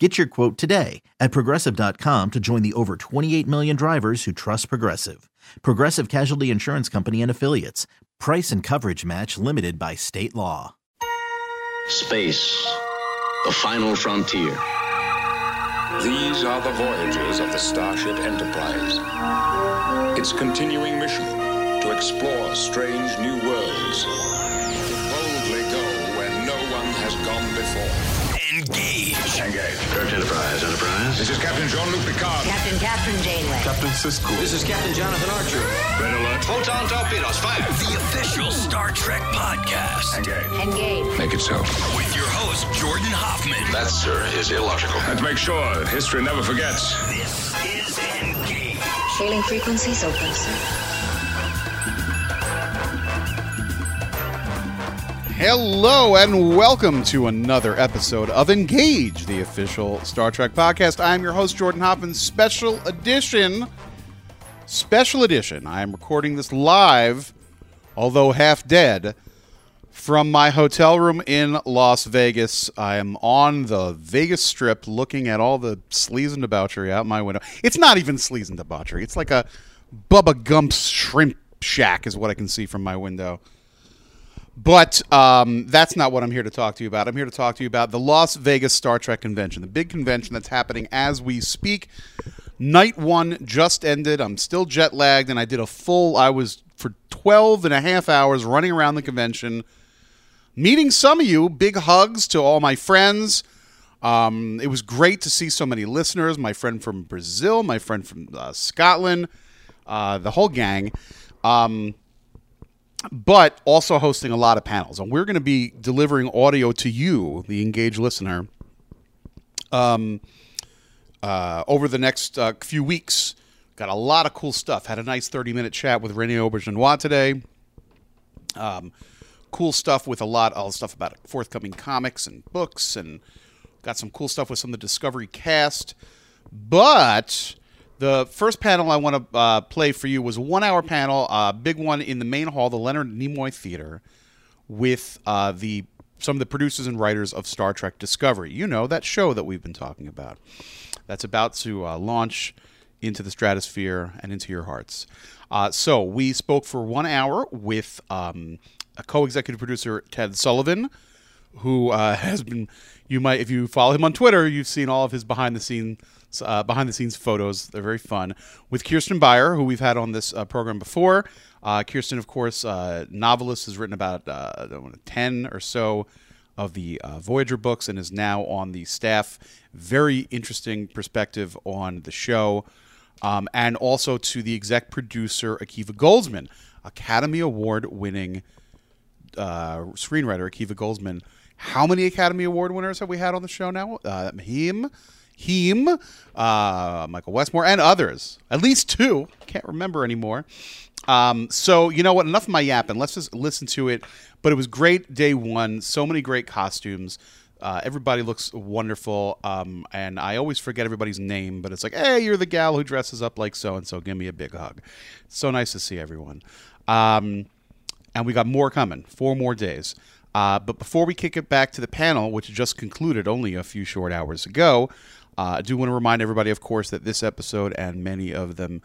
Get your quote today at progressive.com to join the over 28 million drivers who trust Progressive. Progressive Casualty Insurance Company and Affiliates. Price and coverage match limited by state law. Space, the final frontier. These are the voyages of the Starship Enterprise. Its continuing mission to explore strange new worlds, Engage. Engage. Enterprise. Enterprise. This is Captain Jean-Luc Picard. Captain Kathryn Janeway. Captain Sisko. This is Captain Jonathan Archer. Red alert. Photon torpedoes. Fire. The official Star Trek podcast. Engage. Engage. Make it so. With your host, Jordan Hoffman. That, sir, is illogical. And make sure history never forgets. This is Engage. Hailing frequencies open, sir. Hello and welcome to another episode of Engage, the official Star Trek podcast. I'm your host, Jordan Hoffman, special edition. Special edition. I am recording this live, although half dead, from my hotel room in Las Vegas. I am on the Vegas Strip looking at all the sleaze and debauchery out my window. It's not even sleaze and debauchery, it's like a Bubba Gump's shrimp shack, is what I can see from my window. But um, that's not what I'm here to talk to you about. I'm here to talk to you about the Las Vegas Star Trek Convention, the big convention that's happening as we speak. Night one just ended. I'm still jet lagged, and I did a full, I was for 12 and a half hours running around the convention, meeting some of you. Big hugs to all my friends. Um, it was great to see so many listeners. My friend from Brazil, my friend from uh, Scotland, uh, the whole gang. Um, but also hosting a lot of panels. And we're going to be delivering audio to you, the engaged listener, um, uh, over the next uh, few weeks. Got a lot of cool stuff. Had a nice 30 minute chat with Rene Auberjonois today. Um, cool stuff with a lot of stuff about forthcoming comics and books, and got some cool stuff with some of the Discovery cast. But the first panel I want to uh, play for you was a one hour panel, uh, big one in the main hall, the Leonard Nimoy Theater, with uh, the some of the producers and writers of Star Trek Discovery. You know, that show that we've been talking about. That's about to uh, launch into the stratosphere and into your hearts. Uh, so we spoke for one hour with um, a co-executive producer, Ted Sullivan, who uh, has been you might if you follow him on Twitter, you've seen all of his behind the scenes uh, behind the scenes photos. They're very fun. With Kirsten Beyer, who we've had on this uh, program before. Uh, Kirsten, of course, uh, novelist, has written about uh, ten or so of the Voyager books and is now on the staff. Very interesting perspective on the show. Um, and also to the exec producer Akiva Goldsman, Academy Award winning uh, screenwriter Akiva Goldsman. How many Academy Award winners have we had on the show now? Uh, him, him, uh, Michael Westmore, and others. At least two. Can't remember anymore. Um, so you know what? Enough of my yapping. Let's just listen to it. But it was great day one. So many great costumes. Uh, everybody looks wonderful, um, and I always forget everybody's name. But it's like, hey, you're the gal who dresses up like so and so. Give me a big hug. so nice to see everyone. Um, and we got more coming. Four more days. Uh, but before we kick it back to the panel, which just concluded only a few short hours ago, uh, I do want to remind everybody, of course, that this episode and many of them,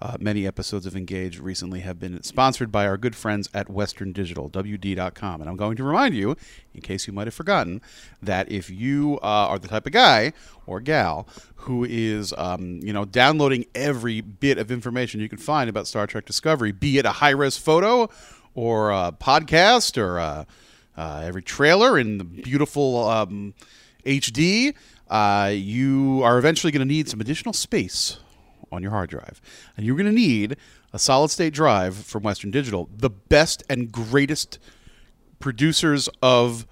uh, many episodes of Engage recently have been sponsored by our good friends at Western Digital, WD.com. And I'm going to remind you, in case you might have forgotten, that if you uh, are the type of guy or gal who is, um, you know, downloading every bit of information you can find about Star Trek Discovery, be it a high-res photo or a podcast or a uh, every trailer in the beautiful um, HD, uh, you are eventually going to need some additional space on your hard drive. And you're going to need a solid state drive from Western Digital, the best and greatest producers of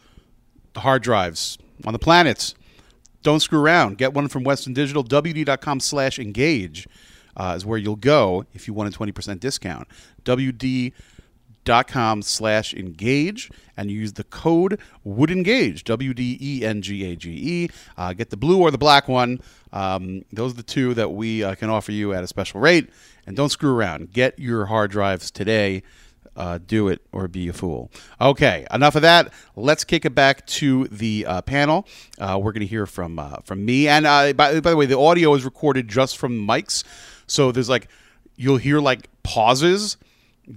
hard drives on the planet. Don't screw around. Get one from Western Digital. WD.com slash engage uh, is where you'll go if you want a 20% discount. WD dot com slash engage and use the code would engage w-d-e-n-g-a-g-e uh, get the blue or the black one um, those are the two that we uh, can offer you at a special rate and don't screw around get your hard drives today uh, do it or be a fool. Okay, enough of that. Let's kick it back to the uh, panel. Uh, we're going to hear from uh, from me, and by, by the way, the audio is recorded just from mics, so there's like you'll hear like pauses.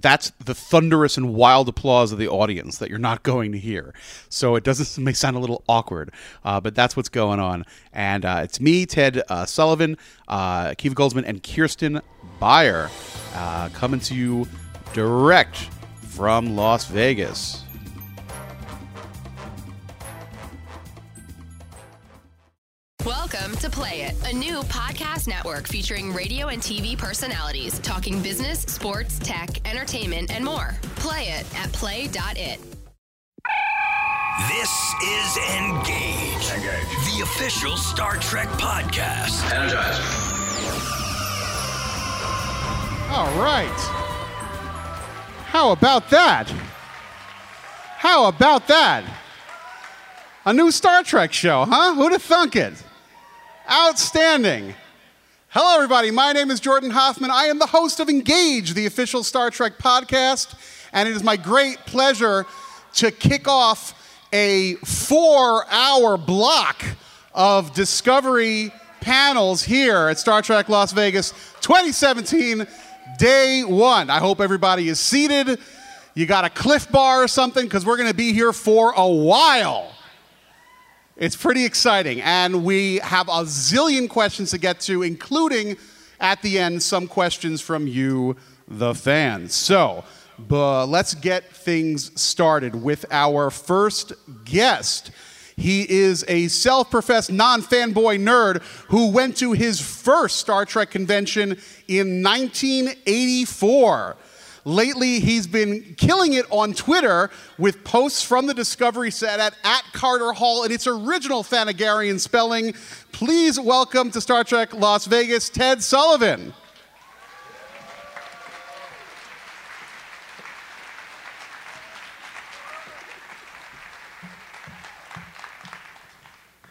That's the thunderous and wild applause of the audience that you're not going to hear. So it doesn't it may sound a little awkward, uh, but that's what's going on. And uh, it's me, Ted uh, Sullivan, uh, Kiva Goldsman, and Kirsten Beyer uh, coming to you direct from Las Vegas. Play It, a new podcast network featuring radio and TV personalities talking business, sports, tech, entertainment, and more. Play it at play.it. This is Engage. Engage. The official Star Trek podcast. Energize. All right. How about that? How about that? A new Star Trek show, huh? Who'd have thunk it? Outstanding. Hello, everybody. My name is Jordan Hoffman. I am the host of Engage, the official Star Trek podcast, and it is my great pleasure to kick off a four hour block of Discovery panels here at Star Trek Las Vegas 2017, day one. I hope everybody is seated. You got a cliff bar or something, because we're going to be here for a while. It's pretty exciting. And we have a zillion questions to get to, including at the end some questions from you, the fans. So, but let's get things started with our first guest. He is a self professed non fanboy nerd who went to his first Star Trek convention in 1984. Lately, he's been killing it on Twitter with posts from the Discovery set at, at Carter Hall in its original Thanagarian spelling. Please welcome to Star Trek Las Vegas, Ted Sullivan.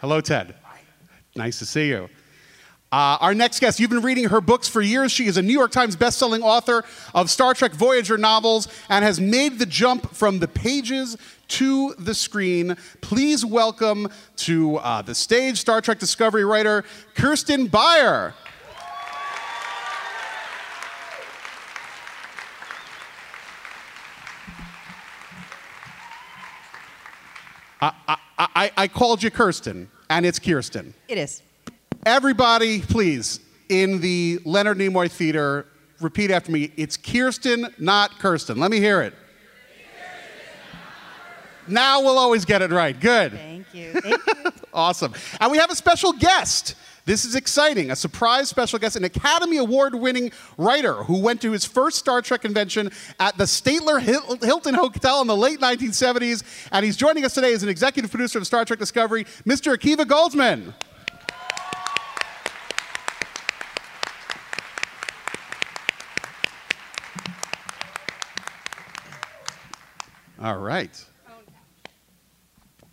Hello, Ted. Nice to see you. Uh, our next guest, you've been reading her books for years. She is a New York Times bestselling author of Star Trek Voyager novels and has made the jump from the pages to the screen. Please welcome to uh, the stage Star Trek Discovery writer Kirsten Beyer. I, I, I, I called you Kirsten, and it's Kirsten. It is. Everybody, please, in the Leonard Nimoy Theater, repeat after me. It's Kirsten, not Kirsten. Let me hear it. Now we'll always get it right. Good. Thank you. Thank you. Awesome. And we have a special guest. This is exciting. A surprise special guest, an Academy Award winning writer who went to his first Star Trek convention at the Statler Hilton Hotel in the late 1970s. And he's joining us today as an executive producer of Star Trek Discovery, Mr. Akiva Goldsman. All right.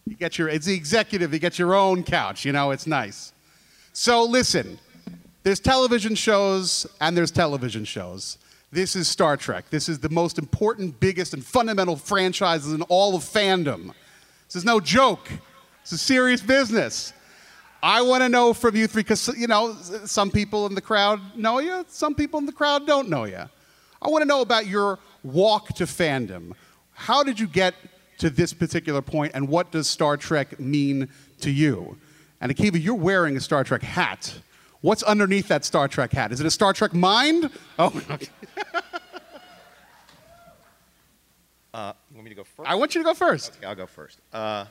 You get your, it's the executive, you get your own couch, you know, it's nice. So listen, there's television shows and there's television shows. This is Star Trek. This is the most important, biggest, and fundamental franchises in all of fandom. This is no joke. It's a serious business. I want to know from you three, because, you know, some people in the crowd know you, some people in the crowd don't know you. I want to know about your walk to fandom. How did you get to this particular point, and what does Star Trek mean to you? And Akiva, you're wearing a Star Trek hat. What's underneath that Star Trek hat? Is it a Star Trek mind? Oh, okay. Uh, you want me to go first? I want you to go first. Okay, I'll go first. Uh,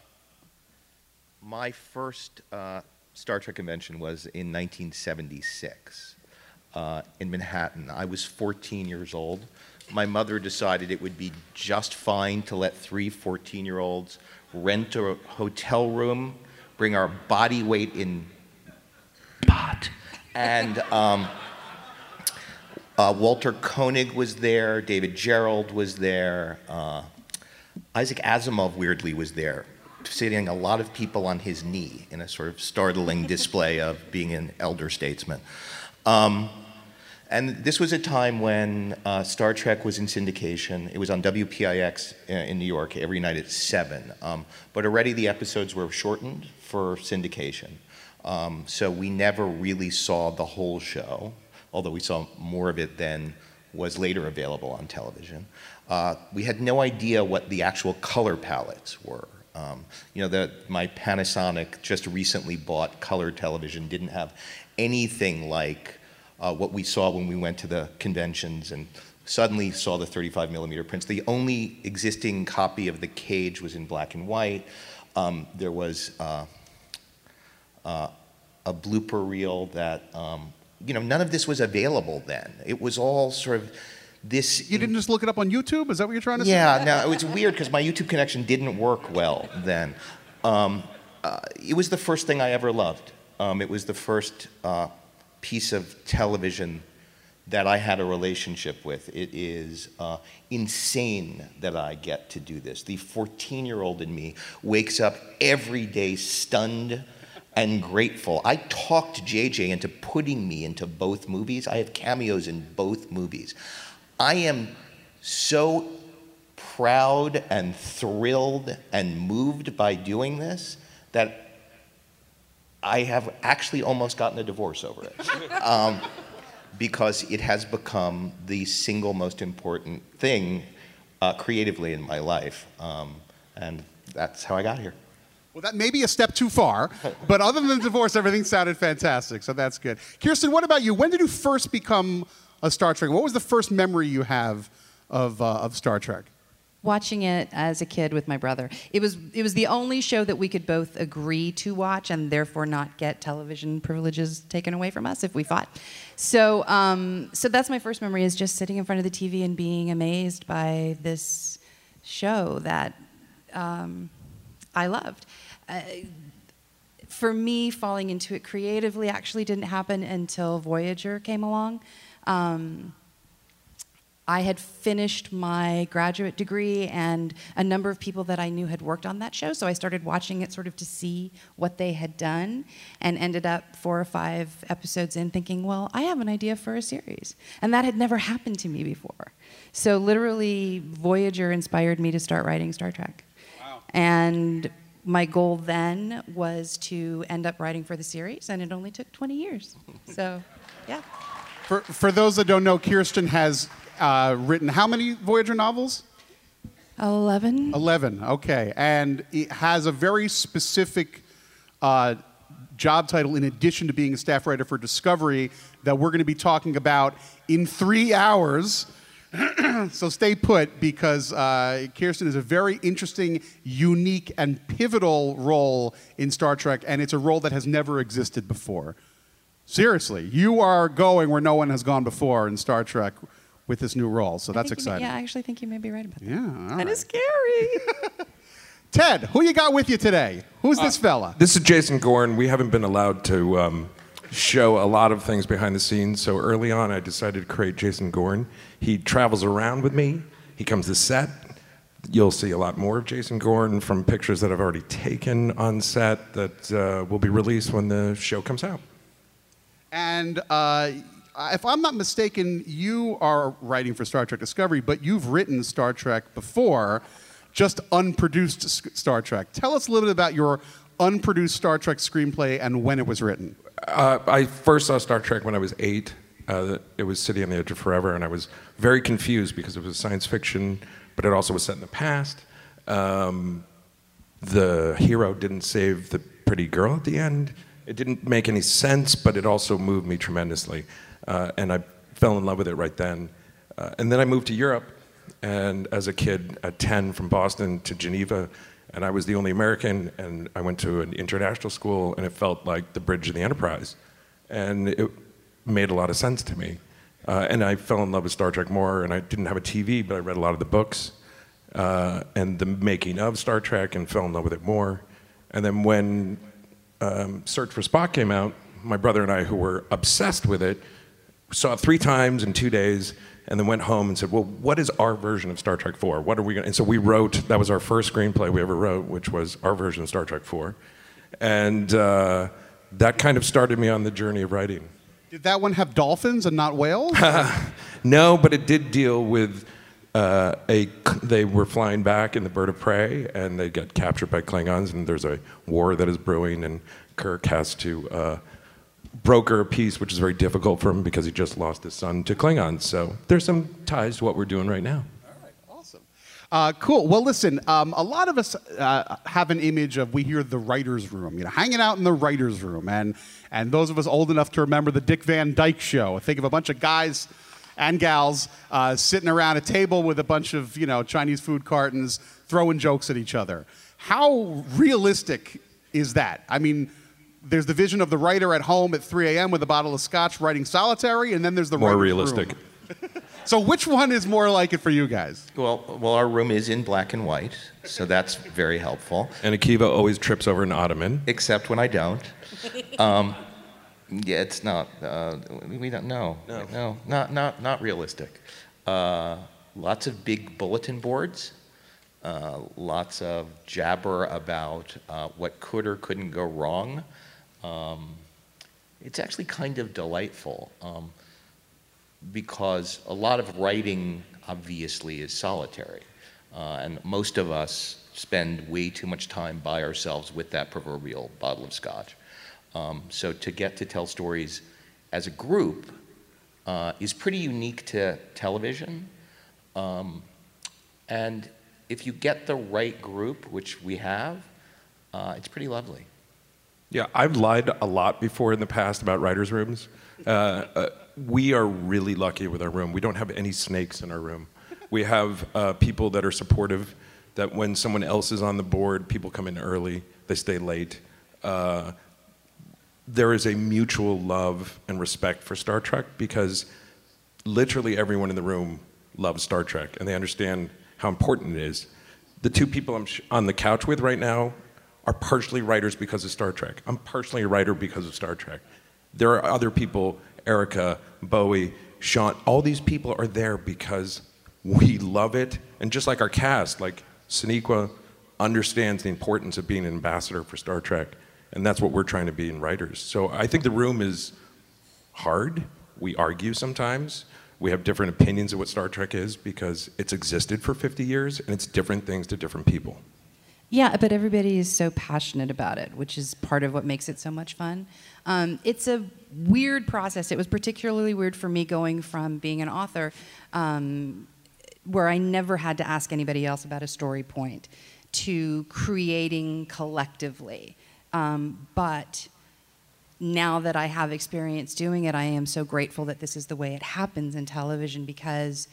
my first uh, Star Trek convention was in 1976 uh, in Manhattan. I was 14 years old. My mother decided it would be just fine to let three 14 year olds rent a hotel room, bring our body weight in pot, and um, Uh, Walter Koenig was there. David Gerrold was there. Uh, Isaac Asimov weirdly was there, sitting a lot of people on his knee in a sort of startling display of being an elder statesman. Um, and this was a time when uh, Star Trek was in syndication. It was on WPIX uh, in New York every night at 7. Um, but already the episodes were shortened for syndication. Um, so we never really saw the whole show, although we saw more of it than was later available on television. Uh, we had no idea what the actual color palettes were. Um, you know, the, my Panasonic just recently bought color television didn't have anything like uh, what we saw when we went to the conventions and suddenly saw the 35 millimeter prints. The only existing copy of The Cage was in black and white. Um, there was uh, uh, a blooper reel that, um, you know, none of this was available then. It was all sort of this. You didn't just look it up on YouTube? Is that what you're trying to Yeah, say? Yeah, no, it's weird because my YouTube connection didn't work well then. Um, uh, it was the first thing I ever loved. Um, it was the first uh, piece of television that I had a relationship with. It is uh, insane that I get to do this. The 14 year old in me wakes up every day stunned and grateful. I talked JJ into putting me into both movies. I have cameos in both movies. I am so proud and thrilled and moved by doing this that I have actually almost gotten a divorce over it. Um, because it has become the single most important thing uh, creatively in my life. Um, and that's how I got here. Well, that may be a step too far, but other than divorce, everything sounded fantastic, so that's good. Kirsten, what about you? When did you first become a Star Trek? What was the first memory you have of, uh, of Star Trek? Watching it as a kid with my brother. It was it was the only show that we could both agree to watch and therefore not get television privileges taken away from us if we fought. So um, so that's my first memory is just sitting in front of the TV and being amazed by this show that um, I loved. Uh, for me, falling into it creatively actually didn't happen until Voyager came along. Um, I had finished my graduate degree, and a number of people that I knew had worked on that show. So I started watching it sort of to see what they had done, and ended up four or five episodes in thinking, well, I have an idea for a series. And that had never happened to me before. So literally, Voyager inspired me to start writing Star Trek. Wow. And my goal then was to end up writing for the series, and it only took 20 years. So, yeah. For, for those that don't know, Kirsten has uh, written how many Voyager novels? 11. 11, okay. And it has a very specific uh, job title in addition to being a staff writer for Discovery that we're going to be talking about in three hours. so stay put because uh, Kirsten is a very interesting, unique, and pivotal role in Star Trek, and it's a role that has never existed before. Seriously, you are going where no one has gone before in Star Trek with this new role, so I that's think you may- exciting. yeah, I actually think you may be right about that. Yeah, all That right. is scary. Ted, who you got with you today? Who's this fella? This is Jason Gorn. We haven't been allowed to um, show a lot of things behind the scenes, so early on I decided to create Jason Gorn. He travels around with me. He comes to set. You'll see a lot more of Jason Gorn from pictures that I've already taken on set that uh, will be released when the show comes out. And uh, if I'm not mistaken, you are writing for Star Trek Discovery, but you've written Star Trek before, just unproduced Star Trek. Tell us a little bit about your unproduced Star Trek screenplay and when it was written. Uh, I first saw Star Trek when I was eight. Uh, it was City on the Edge of Forever, and I was very confused because it was science fiction, but it also was set in the past. Um, the hero didn't save the pretty girl at the end. It didn't make any sense, but it also moved me tremendously. Uh, and I fell in love with it right then. Uh, and then I moved to Europe, and as a kid at 10 from Boston to Geneva, and I was the only American, and I went to an international school, and it felt like the bridge of the Enterprise. And it made a lot of sense to me. Uh, and I fell in love with Star Trek more, and I didn't have a TV, but I read a lot of the books uh, and the making of Star Trek and fell in love with it more. And then when um, Search for Spock came out, my brother and I, who were obsessed with it, saw it three times in two days, and then went home and said, "Well, what is our version of Star Trek 4? What are we going?" to... And so we wrote. That was our first screenplay we ever wrote, which was our version of Star Trek 4, and uh, that kind of started me on the journey of writing. Did that one have dolphins and not whales? No, but it did deal with uh, a. They were flying back in the Bird of Prey, and they get captured by Klingons, and there's a war that is brewing, and Kirk has to uh, broker a peace, which is very difficult for him because he just lost his son to Klingons. So there's some ties to what we're doing right now. All right. Awesome. Uh, cool. Well, listen, um, a lot of us uh, have an image of we hear the writers' room, you know, hanging out in the writers' room, and and those of us old enough to remember the Dick Van Dyke Show. Think of a bunch of guys and gals uh, sitting around a table with a bunch of you know Chinese food cartons, throwing jokes at each other. How realistic is that? I mean. There's the vision of the writer at home at 3 a.m. with a bottle of scotch writing solitary, and then there's the More realistic. room. So, which one is more like it for you guys? Well, well, our room is in black and white, so that's very helpful. And Akiva always trips over an ottoman. Except when I don't. Um, yeah, it's not. Uh, we don't know. No. no, not not not realistic. Uh, lots of big bulletin boards. Uh, lots of jabber about uh, what could or couldn't go wrong. Um, it's actually kind of delightful um, because a lot of writing, obviously, is solitary. Uh, and most of us spend way too much time by ourselves with that proverbial bottle of scotch. Um, so to get to tell stories as a group uh, is pretty unique to television. Um, and if you get the right group, which we have, uh, it's pretty lovely. Yeah, I've lied a lot before in the past about writers' rooms. Uh, uh, we are really lucky with our room. We don't have any snakes in our room. We have uh, people that are supportive, that when someone else is on the board, people come in early, they stay late. Uh, there is a mutual love and respect for Star Trek because literally everyone in the room loves Star Trek and they understand how important it is. The two people I'm on the couch with right now are partially writers because of Star Trek. I'm partially a writer because of Star Trek. There are other people, Erika, Bowie, Sean, all these people are there because we love it. And just like our cast, like Sonequa understands the importance of being an ambassador for Star Trek. And that's what we're trying to be in writers. So I think the room is hard. We argue sometimes. We have different opinions of what Star Trek is because it's existed for 50 years and it's different things to different people. Yeah, but everybody is so passionate about it, which is part of what makes it so much fun. Um, it's a weird process. It was particularly weird for me going from being an author, um, where I never had to ask anybody else about a story point, to creating collectively. Um, but now that I have experience doing it, I am so grateful that this is the way it happens in television because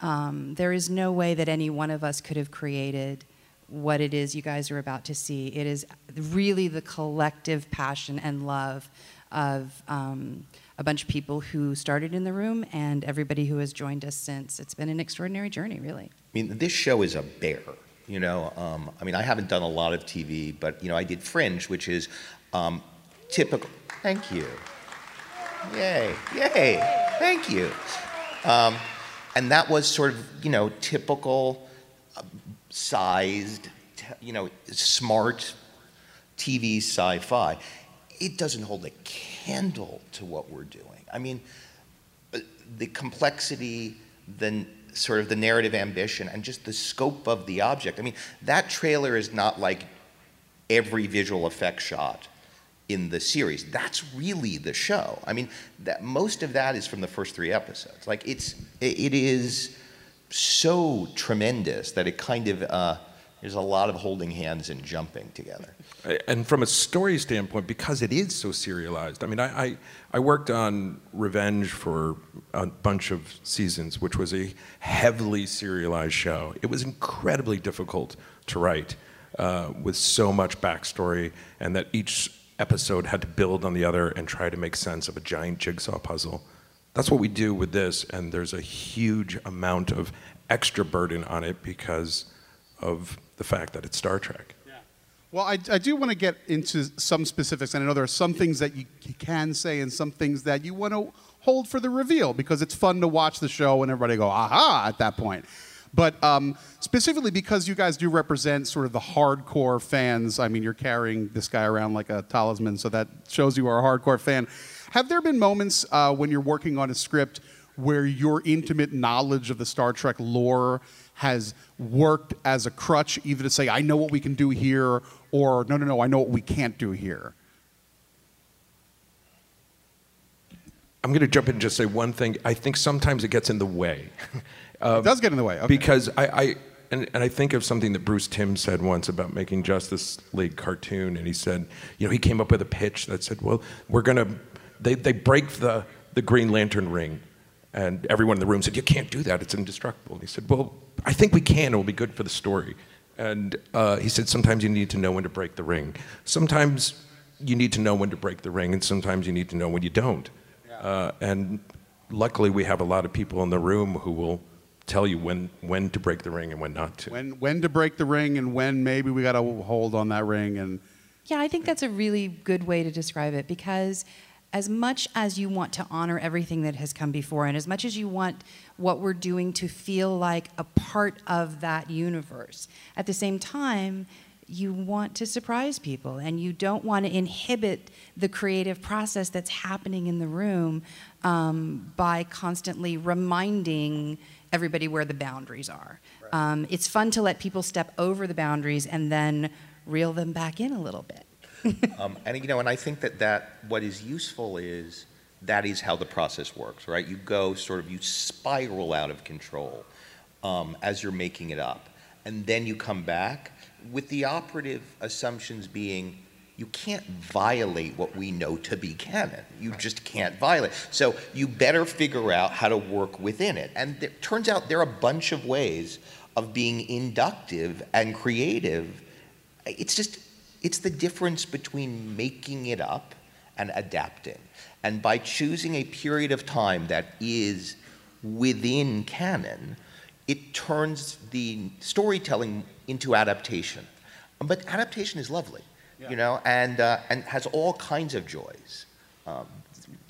um, there is no way that any one of us could have created what it is you guys are about to see. It is really the collective passion and love of um, a bunch of people who started in the room and everybody who has joined us since. It's been an extraordinary journey, really. I mean, this show is a bear. You know, um, I mean, I haven't done a lot of TV, but you know, I did Fringe, which is um, typical. Thank you. Yay! Yay! Thank you. Um, and that was sort of, you know, typical, sized, you know, smart TV sci-fi. It doesn't hold a candle to what we're doing. I mean, uh, the complexity, the sort of the narrative ambition, and just the scope of the object. I mean, that trailer is not like every visual effect shot in the series. That's really the show. I mean, that most of that is from the first three episodes. Like it's it, it is so tremendous that it kind of uh, there's a lot of holding hands and jumping together. And from a story standpoint, because it is so serialized, I mean, I, I, I worked on Revenge for a bunch of seasons, which was a heavily serialized show. It was incredibly difficult to write uh, with so much backstory, and that each episode had to build on the other and try to make sense of a giant jigsaw puzzle. That's what we do with this, and there's a huge amount of extra burden on it because of the fact that it's Star Trek. Well, I, I do want to get into some specifics, and I know there are some things that you, you can say and some things that you want to hold for the reveal because it's fun to watch the show and everybody go, aha, at that point. But um, specifically because you guys do represent sort of the hardcore fans, I mean, you're carrying this guy around like a talisman, so that shows you are a hardcore fan. Have there been moments uh, when you're working on a script where your intimate knowledge of the Star Trek lore has worked as a crutch, either to say, I know what we can do here, or no, no, no, I know what we can't do here? I'm going to jump in and just say one thing. I think sometimes it gets in the way. Um, it does get in the way. Okay. Because I, I and, and I think of something that Bruce Timm said once about making Justice League cartoon, and he said, you know, he came up with a pitch that said, well, we're going to, they, they break the, the Green Lantern ring. And everyone in the room said, you can't do that, it's indestructible. And he said, well, I think we can, it will be good for the story. And uh, he said, sometimes you need to know when to break the ring. Sometimes you need to know when to break the ring, and sometimes you need to know when you don't. Uh, and luckily, we have a lot of people in the room who will tell you when, when to break the ring and when not to. when when to break the ring and when maybe we got to hold on that ring and Yeah, I think that's a really good way to describe it because as much as you want to honor everything that has come before and as much as you want what we're doing to feel like a part of that universe, at the same time, you want to surprise people and you don't want to inhibit the creative process that's happening in the room um, by constantly reminding everybody where the boundaries are. Um, it's fun to let people step over the boundaries and then reel them back in a little bit. um, and you know, and I think that that what is useful is that is how the process works, right? You go sort of you spiral out of control um, as you're making it up, and then you come back with the operative assumptions being you can't violate what we know to be canon. You just can't violate. So you better figure out how to work within it. And it turns out there are a bunch of ways of being inductive and creative. It's just, it's the difference between making it up and adapting. And by choosing a period of time that is within canon, it turns the storytelling into adaptation. But adaptation is lovely you know, and uh, and has all kinds of joys. Um,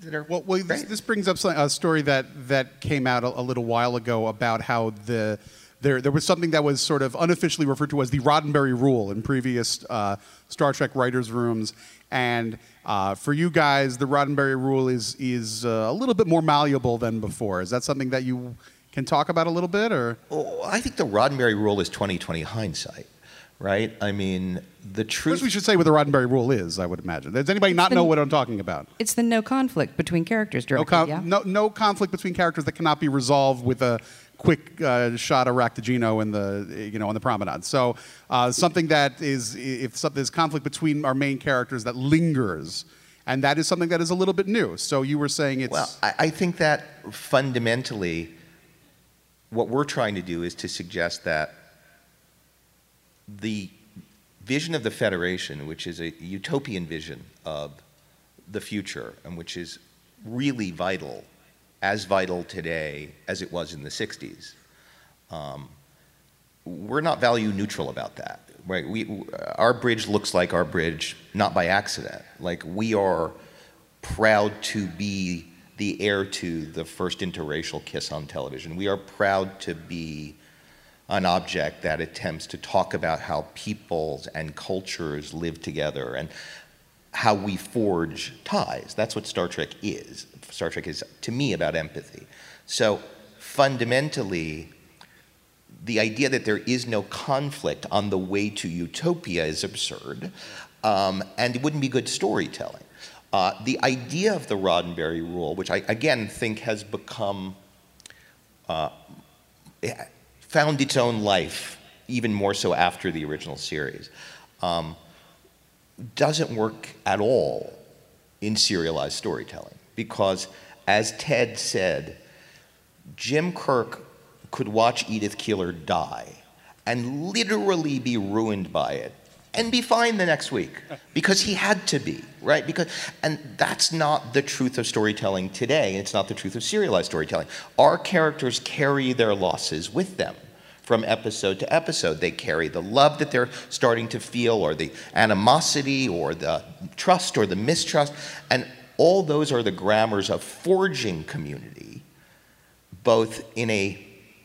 that are well, well this, this brings up some- a story that that came out a, a little while ago about how the there there was something that was sort of unofficially referred to as the Roddenberry Rule in previous uh, Star Trek writers' rooms, and uh, for you guys, the Roddenberry Rule is is uh, a little bit more malleable than before. Is that something that you can talk about a little bit, or? Oh, I think the Roddenberry Rule is 2020 hindsight, right? I mean, the truth. First, we should say what the Roddenberry Rule is. I would imagine. Does anybody not the- know what I'm talking about? It's the no conflict between characters No, directive, con- yeah? no, no conflict between characters that cannot be resolved with a quick uh, shot of Raktajino in the you know on the promenade. So uh, something that is if something there's conflict between our main characters that lingers, and that is something that is a little bit new. So you were saying it's Well, I, I think that fundamentally, what we're trying to do is to suggest that the vision of the Federation, which is a utopian vision of the future, and which is really vital, as vital today as it was in the 60s, um, we're not value neutral about that. Right? We, our bridge looks like our bridge, not by accident. Like we are proud to be the heir to the first interracial kiss on television. We are proud to be an object that attempts to talk about how peoples and cultures live together and how we forge ties. That's what Star Trek is. Star Trek is, to me, about empathy. So fundamentally, the idea that there is no conflict on the way to utopia is absurd, um, and it wouldn't be good storytelling. Uh, the idea of the Roddenberry Rule, which I again think has become, uh, found its own life, even more so after the original series, um, doesn't work at all in serialized storytelling. Because, as Ted said, Jim Kirk could watch Edith Keeler die and literally be ruined by it and be fine the next week because he had to be, right? Because and that's not the truth of storytelling today. It's not the truth of serialized storytelling. Our characters carry their losses with them from episode to episode. They carry the love that they're starting to feel, or the animosity, or the trust, or the mistrust. And all those are the grammars of forging community, both in a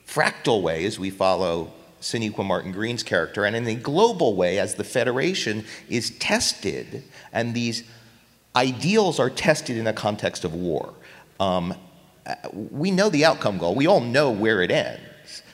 fractal way as we follow Sonequa Martin Green's character, and in a global way as the Federation is tested and these ideals are tested in a context of war. Um, uh, we know the outcome goal, we all know where it ends.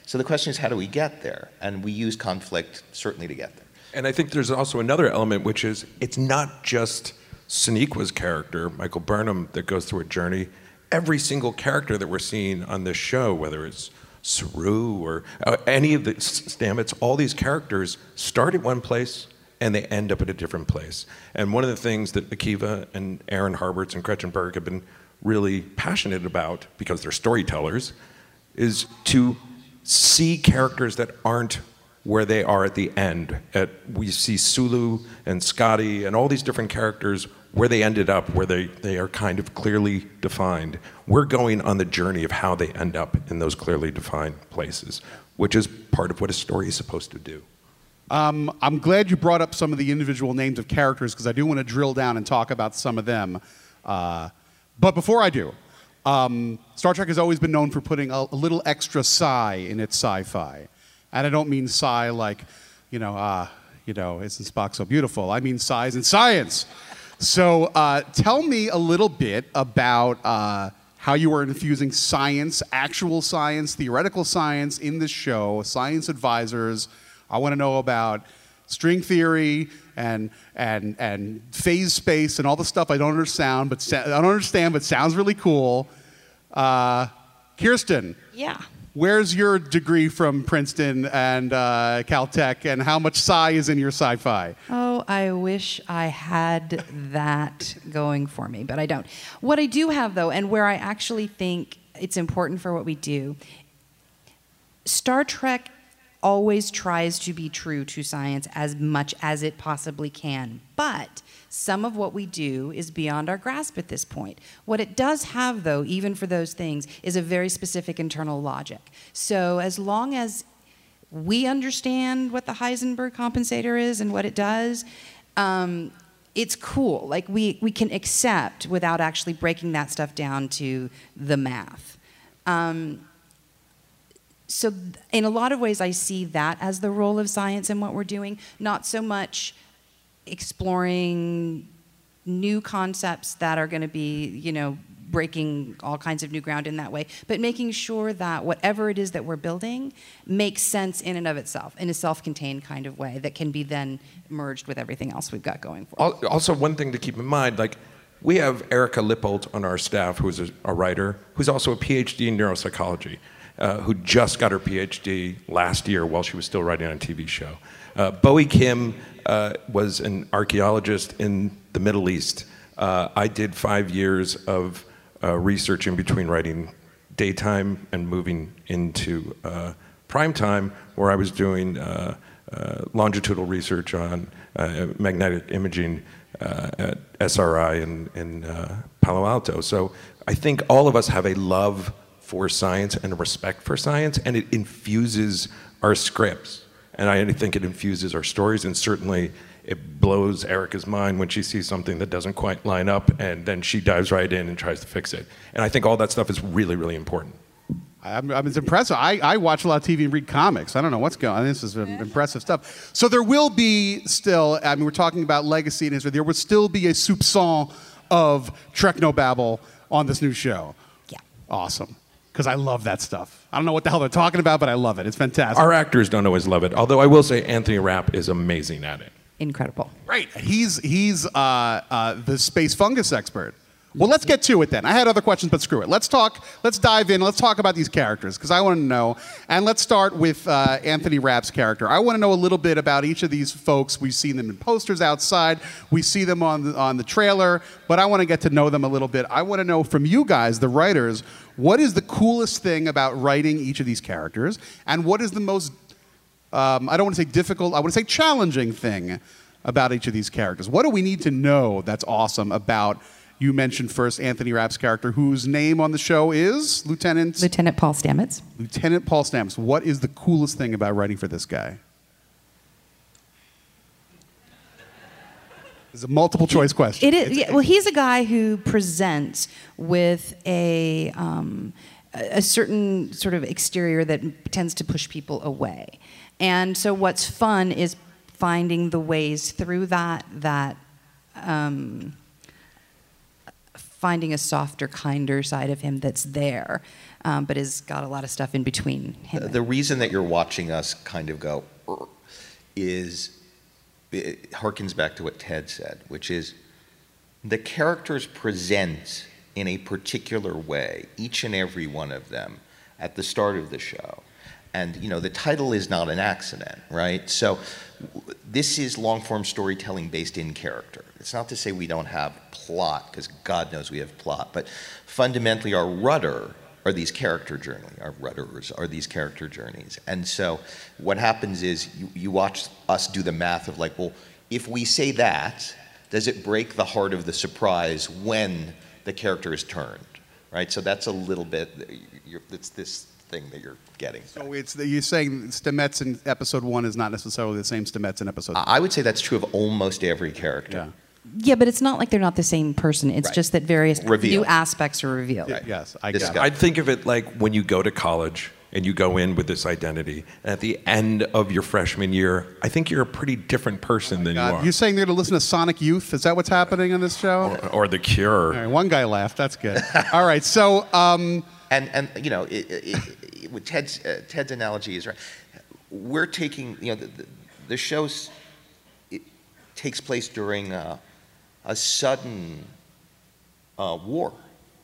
So the question is, how do we get there? And we use conflict certainly to get there. And I think there's also another element, which is it's not just Sonequa's character, Michael Burnham, that goes through a journey. Every single character that we're seeing on this show, whether it's Saru or uh, any of the Stamets, all these characters start at one place and they end up at a different place. And one of the things that Akiva and Aaron Harberts and Gretchen Berg have been really passionate about, because they're storytellers, is to see characters that aren't where they are at the end. At, we see Sulu and Scotty and all these different characters where they ended up, where they, they are kind of clearly defined. We're going on the journey of how they end up in those clearly defined places, which is part of what a story is supposed to do. Um, I'm glad you brought up some of the individual names of characters because I do want to drill down and talk about some of them. Uh, but before I do, um, Star Trek has always been known for putting a, a little extra sci in its sci-fi, and I don't mean sci like, you know, uh, you know, isn't Spock so beautiful? I mean sci in science. So uh, tell me a little bit about uh, how you are infusing science, actual science, theoretical science in this show, science advisors. I want to know about string theory and and and phase space and all the stuff I don't understand, but I don't understand, but sounds really cool. Uh, Kirsten, Yeah. where's your degree from Princeton and uh, Caltech, and how much sci is in your sci-fi? Oh, I wish I had that going for me, but I don't. What I do have, though, and where I actually think it's important for what we do, Star Trek always tries to be true to science as much as it possibly can. But some of what we do is beyond our grasp at this point. What it does have, though, even for those things, is a very specific internal logic. So as long as we understand what the Heisenberg compensator is and what it does, um, it's cool. Like we, we can accept without actually breaking that stuff down to the math. Um, so in a lot of ways i see that as the role of science in what we're doing not so much exploring new concepts that are going to be you know breaking all kinds of new ground in that way but making sure that whatever it is that we're building makes sense in and of itself in a self-contained kind of way that can be then merged with everything else we've got going for Al- Also, one thing to keep in mind, like we have Erika Lippoldt on our staff, who's a, a writer, who's also a PhD in neuropsychology, uh, who just got her PhD last year while she was still writing on a TV show. Uh, Bo Yeon Kim uh, was an archaeologist in the Middle East. Uh, I did five years of uh, research in between writing daytime and moving into prime time, where I was doing longitudinal research on magnetic imaging at SRI in, in Palo Alto. So I think all of us have a love for science and respect for science, and it infuses our scripts. And I think it infuses our stories, and certainly it blows Erika's mind when she sees something that doesn't quite line up, and then she dives right in and tries to fix it. And I think all that stuff is really, really important. I'm, I'm it's impressive. I, I watch a lot of TV and read comics. I don't know what's going on. This is um, impressive stuff. So there will be still, I mean, we're talking about legacy and history. There will still be a soupçon of Treknobabble on this new show. Yeah. Awesome. Because I love that stuff. I don't know what the hell they're talking about, but I love it. It's fantastic. Our actors don't always love it, although I will say Anthony Rapp is amazing at it. incredible Right. He's he's uh, uh, the space fungus expert. Well, let's get to it then. I had other questions, but screw it. Let's talk. Let's dive in. Let's talk about these characters because I want to know. And let's start with uh, Anthony Rapp's character. I want to know a little bit about each of these folks. We've seen them in posters outside. We see them on the, on the trailer, but I want to get to know them a little bit. I want to know from you guys, the writers, what is the coolest thing about writing each of these characters, and what is the most um, I don't want to say difficult, I want to say challenging thing about each of these characters. What do we need to know that's awesome about you mentioned first Anthony Rapp's character, whose name on the show is Lieutenant Lieutenant Paul Stamets. Lieutenant Paul Stamets. What is the coolest thing about writing for this guy? It's a multiple choice question. It is. Yeah, well, he's a guy who presents with a um, a certain sort of exterior that tends to push people away, and so what's fun is finding the ways through that that. Um, finding a softer, kinder side of him that's there, um, but has got a lot of stuff in between him. The, the reason that you're watching us kind of go is it harkens back to what Ted said, which is the characters present in a particular way, each and every one of them, at the start of the show. And you know, the title is not an accident, right? So w- this is long form storytelling based in character. It's not to say we don't have plot, because God knows we have plot, but fundamentally our rudder are these character journeys. Our rudders are these character journeys. And so what happens is you, you watch us do the math of like, well, if we say that, does it break the heart of the surprise when the character is turned? Right? So that's a little bit, you're, it's this thing that you're getting. So it's the, you're saying Stamets in episode one is not necessarily the same Stamets in episode. I would say that's true of almost every character. yeah, but it's not like they're not the same person. It's Right. just that various Reveal. new aspects are revealed. Yes, I This got. I'd think of it like when you go to college and you go in with this identity, and at the end of your freshman year, I think you're a pretty different person than you God, are. You're saying they're going to listen to Sonic Youth? Is that what's happening on this show? or, or the Cure. All right, one guy laughed. That's good. All right, so um, And and you know, it, it, it, with Ted's uh, Ted's analogy is right. We're taking you know the, the, the show's takes place during uh, a sudden uh, war.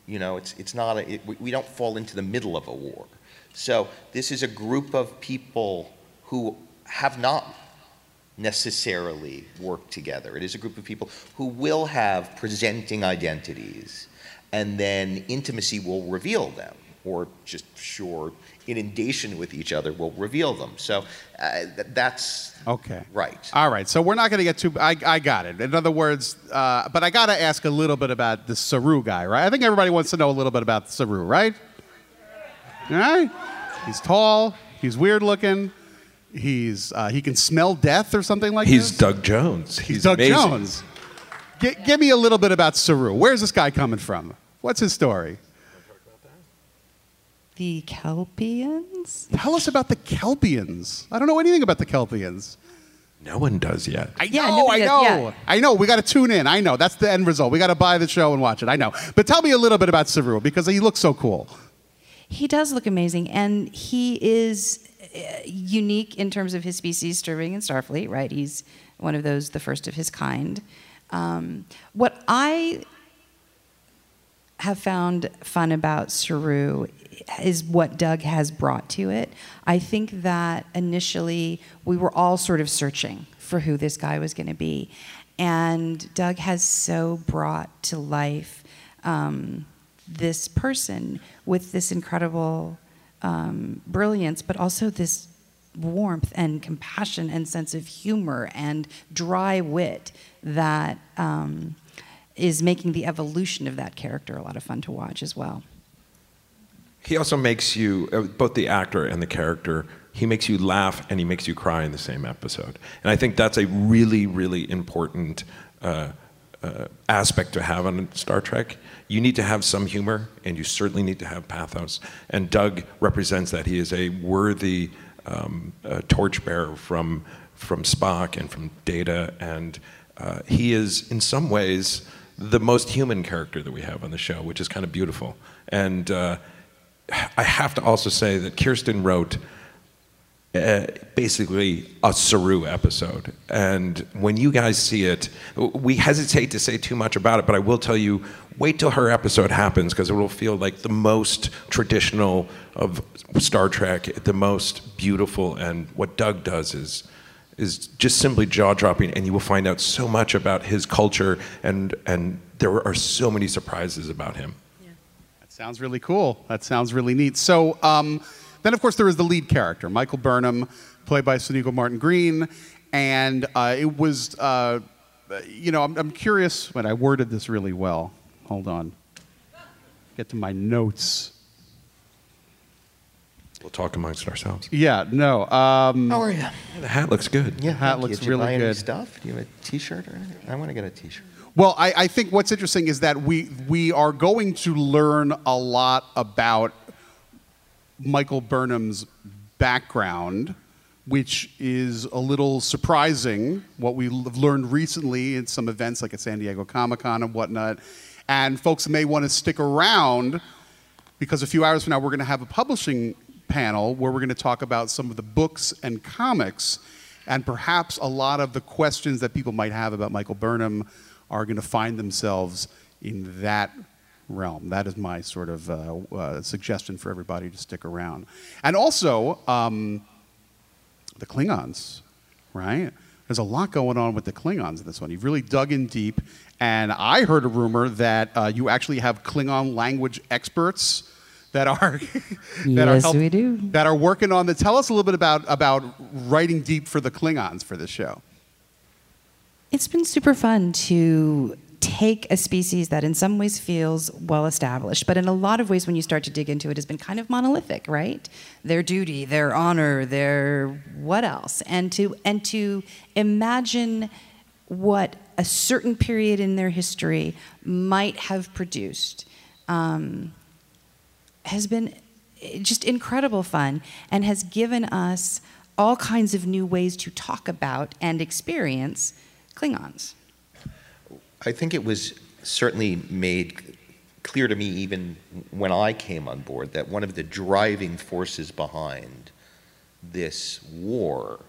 You know, it's it's not a, it, we, we don't fall into the middle of a war. So this is a group of people who have not necessarily worked together. It is a group of people who will have presenting identities, and then intimacy will reveal them, or just sure inundation with each other will reveal them. So uh, th- that's okay. right. All right, so we're not going to get too. I, I got it. In other words, uh, but I got to ask a little bit about the Saru guy, right? I think everybody wants to know a little bit about Saru, right? All right. He's tall. He's weird looking. He's uh, he can smell death or something like that. He's this. Doug Jones. He's, He's Doug amazing. Jones. G- give me a little bit about Saru. Where's this guy coming from? What's his story? The Kelpians? Tell us about the Kelpians. I don't know anything about the Kelpians. No one does yet. I Yeah, know, I does- know. yeah. I know. We got to tune in. I know. That's the end result. We got to buy the show and watch it. I know. But tell me a little bit about Saru because he looks so cool. He does look amazing, and he is uh, unique in terms of his species serving in Starfleet, right? He's one of those, the first of his kind. Um, what I have found fun about Saru is what Doug has brought to it. I think that initially we were all sort of searching for who this guy was going to be. And Doug has so brought to life um, this person with this incredible um, brilliance, but also this warmth and compassion and sense of humor and dry wit that um, is making the evolution of that character a lot of fun to watch as well. He also makes you, uh, both the actor and the character, he makes you laugh and he makes you cry in the same episode. And I think that's a really, really important uh, uh, aspect to have on Star Trek. You need to have some humor and you certainly need to have pathos. And Doug represents that. He is a worthy um, uh, torchbearer from, from Spock and from Data. And uh, he is, in some ways, the most human character that we have on the show, which is kind of beautiful. And uh, I have to also say that Kirsten wrote uh, basically a Saru episode. And when you guys see it, we hesitate to say too much about it, but I will tell you wait till her episode happens because it will feel like the most traditional of Star Trek, the most beautiful. And what Doug does is. Is just simply jaw dropping, and you will find out so much about his culture, and, and there are so many surprises about him. That sounds really cool. That sounds really neat. So, um, then of course there is the lead character, Michael Burnham, played by Sonequa Martin Green, and uh, it was, uh, you know, I'm, I'm curious when I worded this really well. Hold on. Get to my notes. We'll talk amongst ourselves. Yeah, no. Um, How are you? The hat looks good. Yeah, hat thank you. looks Did you really buy any good. stuff? Do you have a T-shirt or anything? I want to get a T-shirt. Well, I, I think what's interesting is that we we are going to learn a lot about Michael Burnham's background, which is a little surprising. What we have learned recently in some events like at San Diego Comic Con and whatnot, and folks may want to stick around because a few hours from now we're going to have a publishing panel where we're going to talk about some of the books and comics and perhaps a lot of the questions that people might have about Michael Burnham are going to find themselves in that realm. That is my sort of uh, uh, suggestion for everybody to stick around. And also, um, the Klingons, right? There's a lot going on with the Klingons in this one. You've really dug in deep. And I heard a rumor that uh, you actually have Klingon language experts that are that are Yes, we do. that are working on the. Tell us a little bit about about writing deep for the Klingons for this show. It's been super fun to take a species that in some ways feels well established, but in a lot of ways, when you start to dig into it, has been kind of monolithic, right? Their duty, their honor, their what else? And to and to imagine what a certain period in their history might have produced um, has been just incredible fun and has given us all kinds of new ways to talk about and experience Klingons. I think it was certainly made clear to me even when I came on board that one of the driving forces behind this war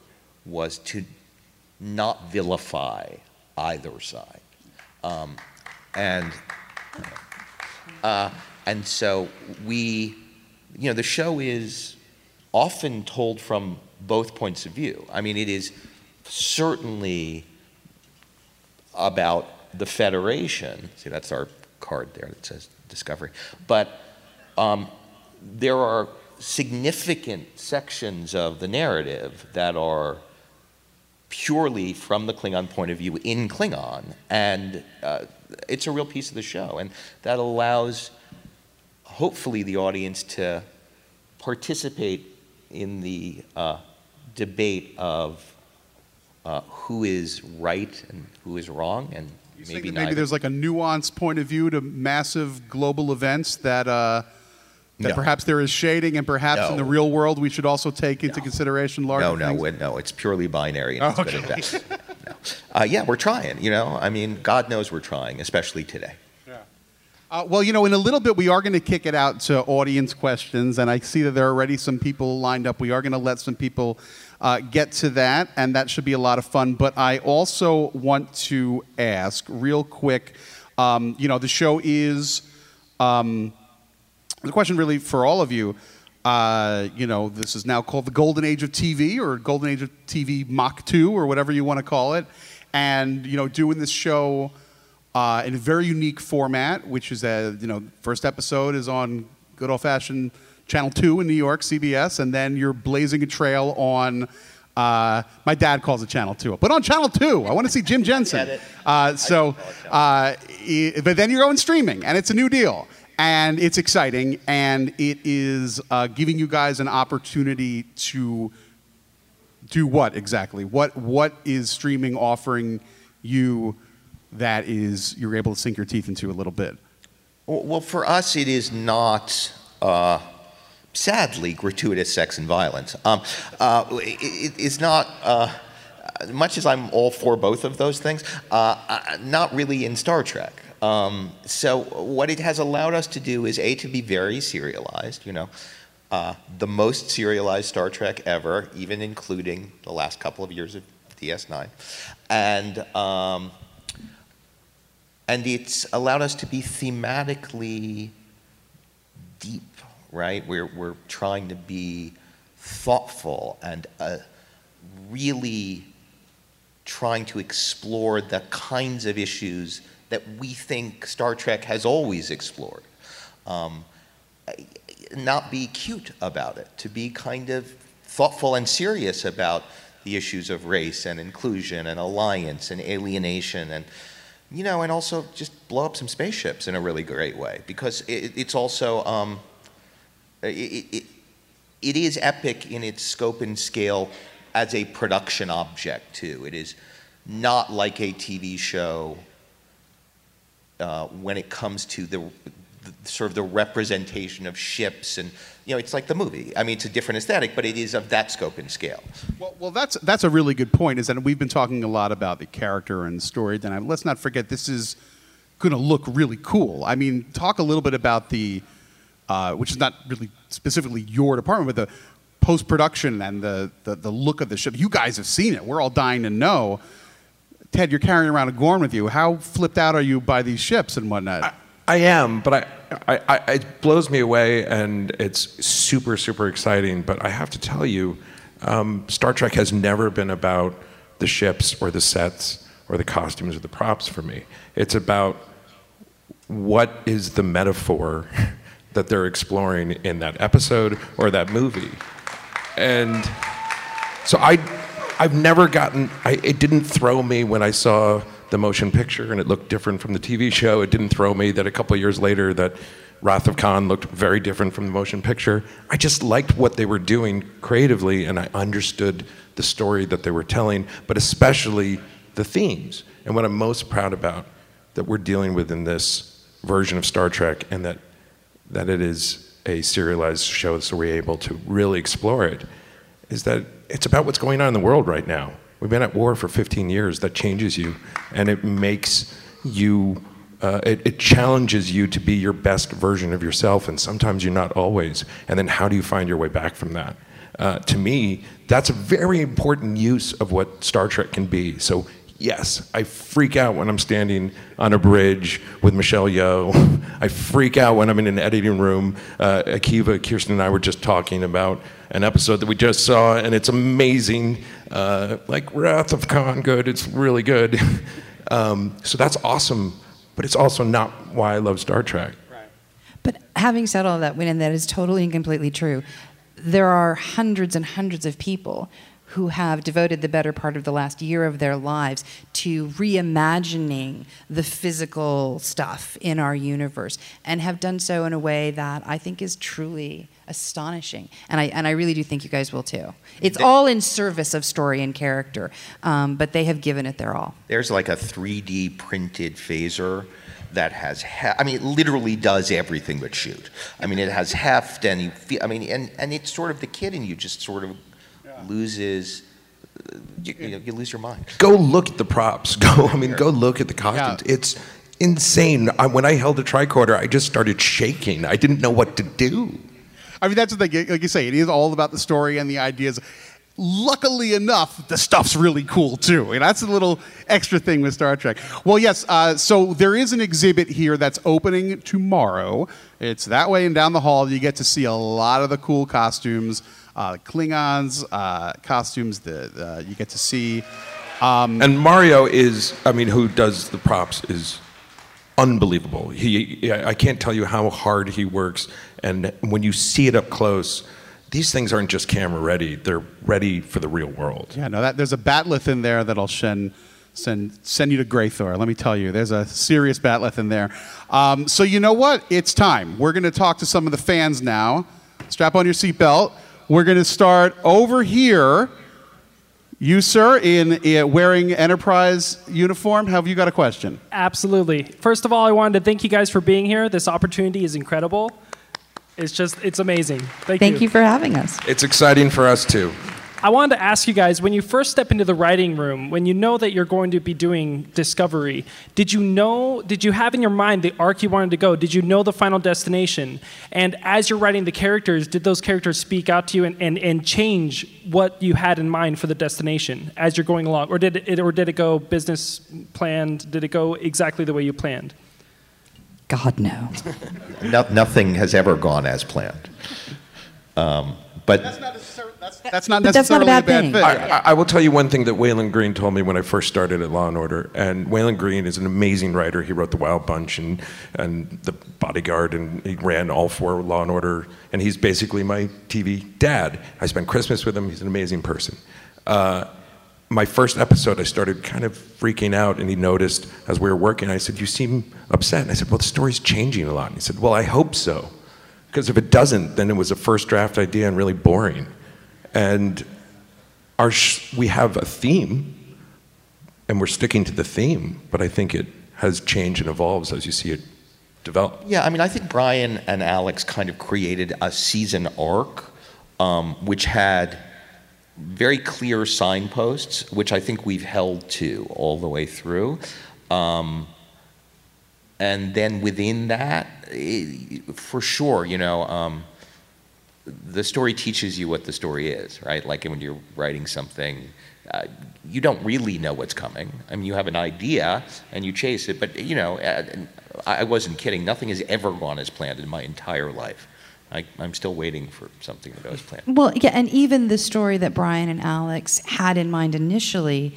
was to not vilify either side. Um, and uh, and so we, you know, the show is often told from both points of view. I mean, it is certainly about the Federation. See, that's our card there that says Discovery. But um, there are significant sections of the narrative that are purely from the Klingon point of view in Klingon, and uh, it's a real piece of the show, and that allows hopefully the audience to participate in the uh, debate of uh, who is right and who is wrong, and maybe maybe there's like a nuanced point of view to massive global events that uh, that No. perhaps there is shading, and perhaps in the real world we should also take into consideration larger no, no, things. no. It's purely binary, and Oh, okay. No. Uh, yeah, we're trying. You know, I mean, God knows we're trying, especially today. Uh, well, you know, in a little bit, we are going to kick it out to audience questions, and I see that there are already some people lined up. We are going to let some people uh, get to that, and that should be a lot of fun. But I also want to ask, real quick, um, you know, the show is um, the question really for all of you. Uh, you know, this is now called the golden age of TV or golden age of TV Mach 2 or whatever you want to call it. And, you know, doing this show uh, in a very unique format, which is a, you know, first episode is on good old fashioned Channel 2 in New York, CBS, and then you're blazing a trail on. Uh, my dad calls it Channel 2, but on Channel 2, I want to see Jim Jensen. Uh, so, uh, but then you're going streaming, and it's a new deal, and it's exciting, and it is uh, giving you guys an opportunity to do what exactly? What what is streaming offering you that is you're able to sink your teeth into a little bit? Well, for us, it is not, uh, sadly, gratuitous sex and violence. Um, uh, it, it- it's not, uh, much as I'm all for both of those things, uh, uh, not really in Star Trek. Um, so, what it has allowed us to do is A, to be very serialized, you know. Uh, the most serialized Star Trek ever, even including the last couple of years of DS9. And um, and it's allowed us to be thematically deep, right? We're, we're trying to be thoughtful and uh, really trying to explore the kinds of issues that we think Star Trek has always explored. Um, not be cute about it, to be kind of thoughtful and serious about the issues of race and inclusion and alliance and alienation and you know, and also just blow up some spaceships in a really great way because it, it's also um, it, it, it is epic in its scope and scale as a production object too. It is not like a TV show uh, when it comes to the, the sort of the representation of ships and you know it's like the movie. I mean, it's a different aesthetic, but it is of that scope and scale. Well, well, that's that's a really good point. Is that we've been talking a lot about the character and story dynamic. Let's not forget this is going to look really cool. I mean, talk a little bit about the, uh, which is not really specifically your department, but the post production and the, the the look of the ship. You guys have seen it. We're all dying to know. Ted, you're carrying around a Gorn with you. How flipped out are you by these ships and whatnot? I am, but I, I, I, it blows me away, and it's super, super exciting. But I have to tell you, um, Star Trek has never been about the ships or the sets or the costumes or the props for me. It's about what is the metaphor that they're exploring in that episode or that movie. And so I, I've never gotten, I, it didn't throw me when I saw the motion picture and it looked different from the TV show. It didn't throw me that a couple years later that Wrath of Khan looked very different from the motion picture. I just liked what they were doing creatively and I understood the story that they were telling, but especially the themes. And what I'm most proud about that we're dealing with in this version of Star Trek and that that it is a serialized show so we're able to really explore it is that it's about what's going on in the world right now. We've been at war for 15 years. That changes you, and it makes you. Uh, it, it challenges you to be your best version of yourself, and sometimes you're not always. And then, how do you find your way back from that? Uh, to me, that's a very important use of what Star Trek can be. So, yes, I freak out when I'm standing on a bridge with Michelle Yeoh. I freak out when I'm in an editing room. Uh, Akiva, Kirsten, and I were just talking about an episode that we just saw, and it's amazing. Uh, like Wrath of Khan, good. It's really good. um, so that's awesome, but it's also not why I love Star Trek. Right. But having said all that, and that is totally and completely true, there are hundreds and hundreds of people who have devoted the better part of the last year of their lives to reimagining the physical stuff in our universe and have done so in a way that I think is truly astonishing. And I, and I really do think you guys will too. It's all in service of story and character, um, but they have given it their all. There's like a 3D printed phaser that has he- I mean it literally does everything but shoot. I mean it has heft and you feel I mean and and it's sort of the kid in you just sort of loses uh, you, you, know, you lose your mind. Go look at the props. Go, I mean, go look at the costumes. It's insane. I, when I held the tricorder, I just started shaking. I didn't know what to do. I mean, that's the thing. Like you say, it is all about the story and the ideas. Luckily enough, the stuff's really cool too. And that's a little extra thing with Star Trek. Well, yes, uh, so there is an exhibit here that's opening tomorrow. It's that way and down the hall. You get to see a lot of the cool costumes, uh, Klingons uh, costumes that uh, you get to see. Um, And Mario is, I mean, who does the props is unbelievable. He, I can't tell you how hard he works. And when you see it up close, these things aren't just camera ready; they're ready for the real world. Yeah, no, that, there's a bat'leth in there that'll send, send, send you to Gre'thor. Let me tell you, there's a serious bat'leth in there. Um, so you know what? It's time. We're going to talk to some of the fans now. Strap on your seatbelt. We're going to start over here. You, sir, in uh, wearing Enterprise uniform, have you got a question? Absolutely. First of all, I wanted to thank you guys for being here. This opportunity is incredible. It's just, it's amazing. Thank, you. Thank you for having us. It's exciting for us too. I wanted to ask you guys when you first step into the writing room, when you know that you're going to be doing Discovery, did you know, did you have in your mind the arc you wanted to go? Did you know the final destination? And as you're writing the characters, did those characters speak out to you and, and, and change what you had in mind for the destination as you're going along? Or did it, or did it go business planned? Did it go exactly the way you planned? God, no. No, nothing has ever gone as planned. Um, but That's not But that's not necessarily a necessarily bad thing. thing. I, I- I will tell you one thing that Walon Green told me when I first started at Law and Order. And Walon Green is an amazing writer. He wrote The Wild Bunch and, and The Bodyguard, and he ran all four Law and Order. And he's basically my TV dad. I spent Christmas with him. He's an amazing person. Uh, my first episode, I started kind of freaking out, and he noticed as we were working. I said, "You seem upset." And I said, "Well, the story's changing a lot." And he said, "Well, I hope so, because if it doesn't, then it was a first draft idea and really boring." And our we have a theme, and we're sticking to the theme, but I think it has changed and evolves as you see it develop. Yeah, I mean, I think Bryan and Alex kind of created a season arc, um, which had very clear signposts, which I think we've held to all the way through. Um, and then within that, eh, for sure, you know, um, the story teaches you what the story is, right? Like when you're writing something, uh, you don't really know what's coming. I mean, you have an idea and you chase it, but you know, uh, I wasn't kidding. Nothing has ever gone as planned in my entire life. I, I'm still waiting for something to go as planned. Well, yeah, and even the story that Bryan and Alex had in mind initially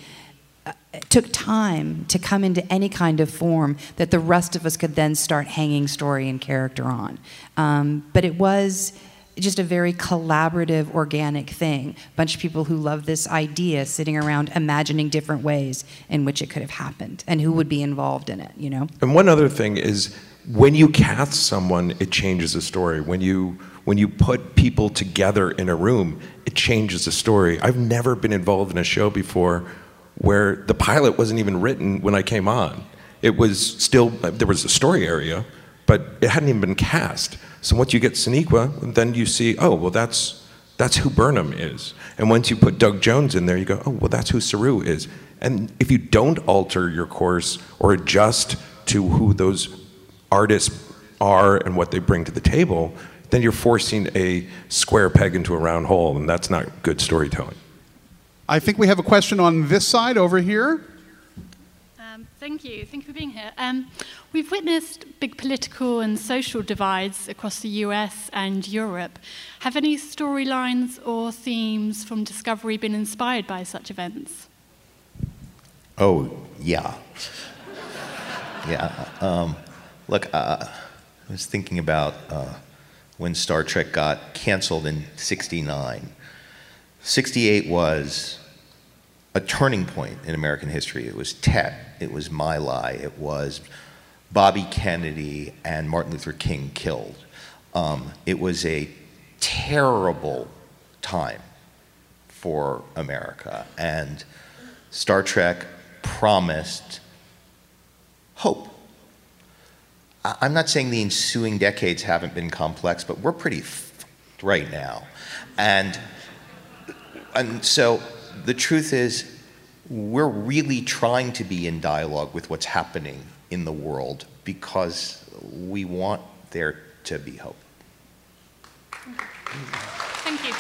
uh, took time to come into any kind of form that the rest of us could then start hanging story and character on. Um, but it was just a very collaborative, organic thing. A bunch of people who love this idea sitting around imagining different ways in which it could have happened and who would be involved in it, you know? And one other thing is when you cast someone, it changes the story. When you when you put people together in a room, it changes the story. I've never been involved in a show before where the pilot wasn't even written when I came on. It was still there was a story area, but it hadn't even been cast. So once you get Sonequa, then you see, oh well, that's that's who Burnham is. And once you put Doug Jones in there, you go, oh well, that's who Saru is. And if you don't alter your course or adjust to who those artists are and what they bring to the table, then you're forcing a square peg into a round hole, and that's not good storytelling. I think we have a question on this side over here. Thank you. Thank you for being here. Um, we've witnessed big political and social divides across the US and Europe. Have any storylines or themes from Discovery been inspired by such events? Oh, yeah. yeah. Um, look, uh, I was thinking about uh, when Star Trek got canceled in 69. 68 was a turning point in American history. It was Tet, it was My Lai, it was Bobby Kennedy and Martin Luther King killed. Um, it was a terrible time for America. And Star Trek promised hope. I- I'm not saying the ensuing decades haven't been complex, but we're pretty right now. And, and so the truth is, we're really trying to be in dialogue with what's happening in the world because we want there to be hope. Thank you.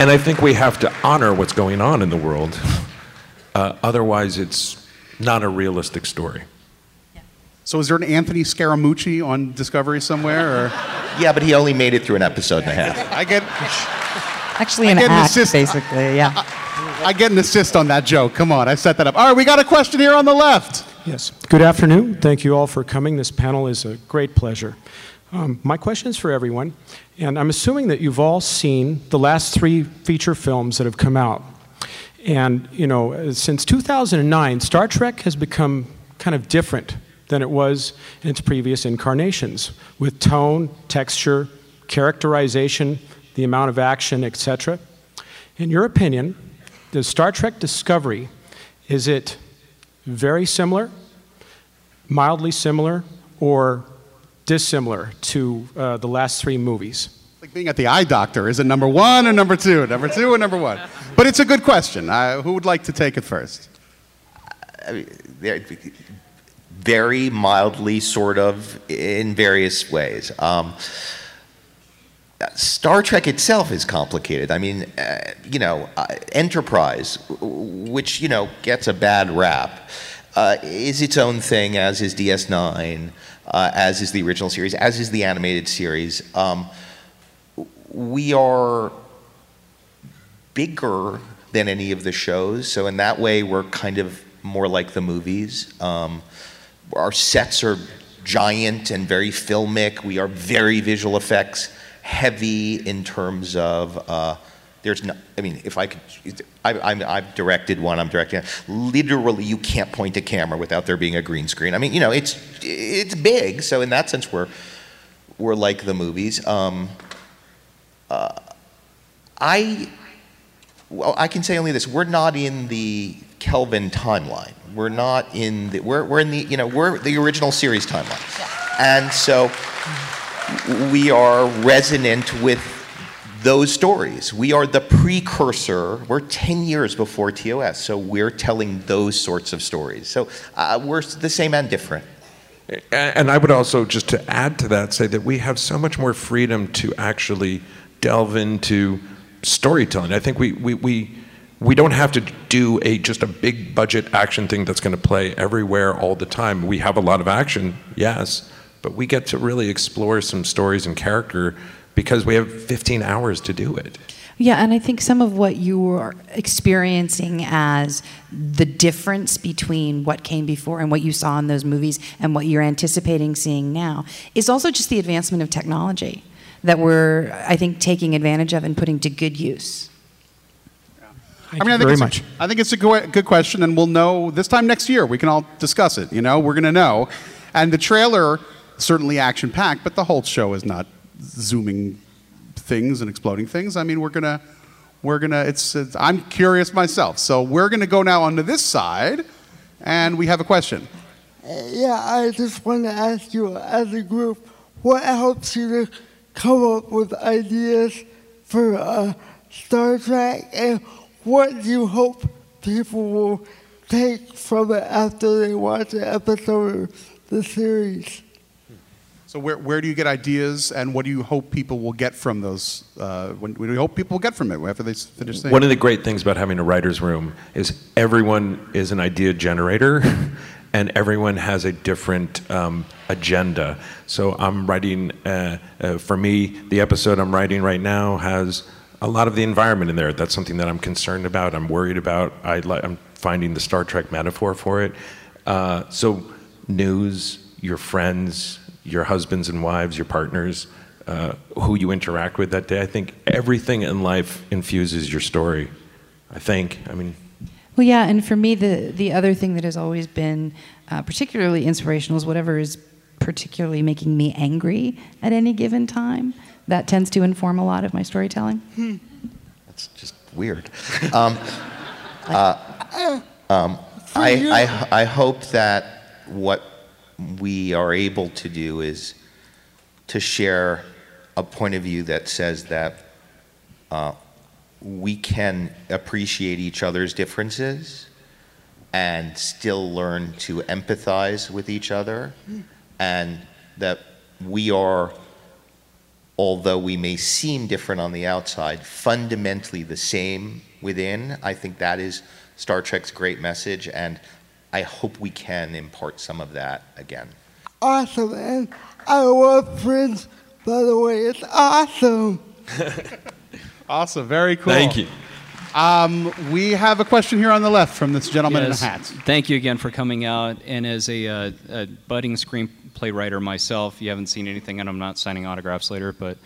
And I think we have to honor what's going on in the world. Uh, otherwise, it's not a realistic story. So is there an Anthony Scaramucci on Discovery somewhere? Or? Yeah, but he only made it through an episode and a half. I get Actually, I an get an act, assist- basically, yeah. I get an assist on that joke. Come on, I set that up. All right, we got a question here on the left. Yes. Good afternoon. Thank you all for coming. This panel is a great pleasure. Um, my question is for everyone, and I'm assuming that you've all seen the last three feature films that have come out. And, you know, since 2009, Star Trek has become kind of different than it was in its previous incarnations with tone, texture, characterization, the amount of action, etc. In your opinion, does Star Trek Discovery is it very similar, mildly similar, or dissimilar to uh, the last three movies? Like being at the eye doctor. Is it number one or number two? Number two or number one? But it's a good question. Uh, who would like to take it first? I mean, very mildly, sort of, in various ways. Um, Star Trek itself is complicated. I mean, uh, you know, uh, Enterprise, which, you know, gets a bad rap, uh, is its own thing, as is DS9, uh, as is the original series, as is the animated series. Um, we are bigger than any of the shows, so in that way, we're kind of more like the movies. Um, our sets are giant and very filmic. We are very visual effects heavy in terms of uh, there's no. I mean, if I could, I, I'm, I've directed one. I'm directing. Literally, you can't point a camera without there being a green screen. I mean, you know, it's it's big. So in that sense, we're we're like the movies. Um, uh, I well, I can say only this: we're not in the Kelvin timeline. We're not in the. We're we're in the. You know, we're the original series timeline, and so we are resonant with those stories. We are the precursor. We're 10 years before TOS, so we're telling those sorts of stories. So uh, we're the same and different. And I would also, just to add to that, say that we have so much more freedom to actually delve into storytelling. I think we, we, we, we don't have to do a just a big budget action thing that's going to play everywhere all the time. We have a lot of action, yes, but we get to really explore some stories and character because we have 15 hours to do it. Yeah, and I think some of what you are experiencing as the difference between what came before and what you saw in those movies and what you're anticipating seeing now is also just the advancement of technology that we're, I think, taking advantage of and putting to good use. I mean, I think very it's much. A, I think it's a good, good question, and we'll know this time next year. We can all discuss it. You know, we're going to know. And the trailer certainly action packed, but the whole show is not zooming things and exploding things. I mean, we're gonna, we're gonna. It's, it's I'm curious myself, so we're gonna go now onto this side, and we have a question. Yeah, I just want to ask you as a group, what helps you to come up with ideas for uh, Star Trek, and what do you hope people will take from it after they watch an episode of the series? So where, where do you get ideas, and what do you hope people will get from those? Uh, when, what do you hope people will get from it after they finish saying? One of the great things about having a writer's room is everyone is an idea generator and everyone has a different um, agenda. So I'm writing, uh, uh, for me, the episode I'm writing right now has a lot of the environment in there. That's something that I'm concerned about, I'm worried about. I I'm finding the Star Trek metaphor for it. Uh, so, news, your friends, your husbands and wives, your partners, uh, who you interact with that day. I think everything in life infuses your story. I think. I mean, Well, yeah, and for me, the the other thing that has always been uh, particularly inspirational is whatever is particularly making me angry at any given time. That tends to inform a lot of my storytelling. That's just weird. Um, uh, um, I, I, I hope that what we are able to do is to share a point of view that says that uh, we can appreciate each other's differences and still learn to empathize with each other, and that we are, although we may seem different on the outside, fundamentally the same within. I think that is Star Trek's great message, and I hope we can impart some of that again. Awesome, and I love Prince, by the way. It's awesome. Awesome, very cool. Thank you. Um, we have a question here on the left from this gentleman Yes. in a hat. Thank you again for coming out. And as a, uh, a budding screenplay writer myself, you haven't seen anything, and I'm not signing autographs later. But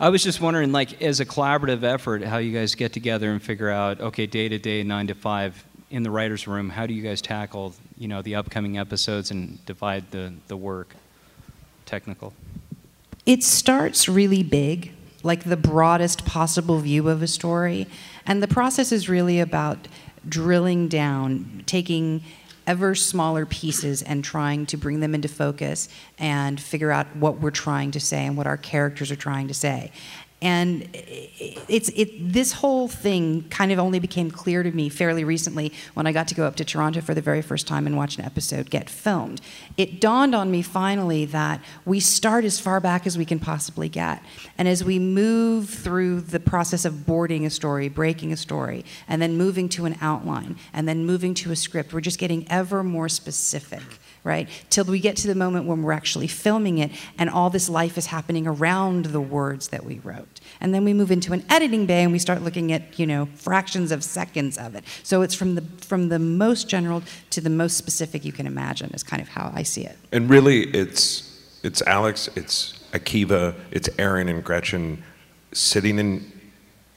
I was just wondering, like, as a collaborative effort, how you guys get together and figure out, okay, day to day, nine to five, in the writers' room, how do you guys tackle, you know, the upcoming episodes and divide the the work, technical? It starts really big, like the broadest possible view of a story. And the process is really about drilling down, taking ever smaller pieces and trying to bring them into focus and figure out what we're trying to say and what our characters are trying to say. And it's it this whole thing kind of only became clear to me fairly recently when I got to go up to Toronto for the very first time and watch an episode get filmed. It dawned on me finally that we start as far back as we can possibly get. And as we move through the process of boarding a story, breaking a story, and then moving to an outline, and then moving to a script, we're just getting ever more specific right? Till we get to the moment when we're actually filming it and all this life is happening around the words that we wrote. And then we move into an editing bay and we start looking at, you know, fractions of seconds of it. So it's from the from the most general to the most specific you can imagine is kind of how I see it. And really, it's it's Alex, it's Akiva, it's Aaron and Gretchen sitting in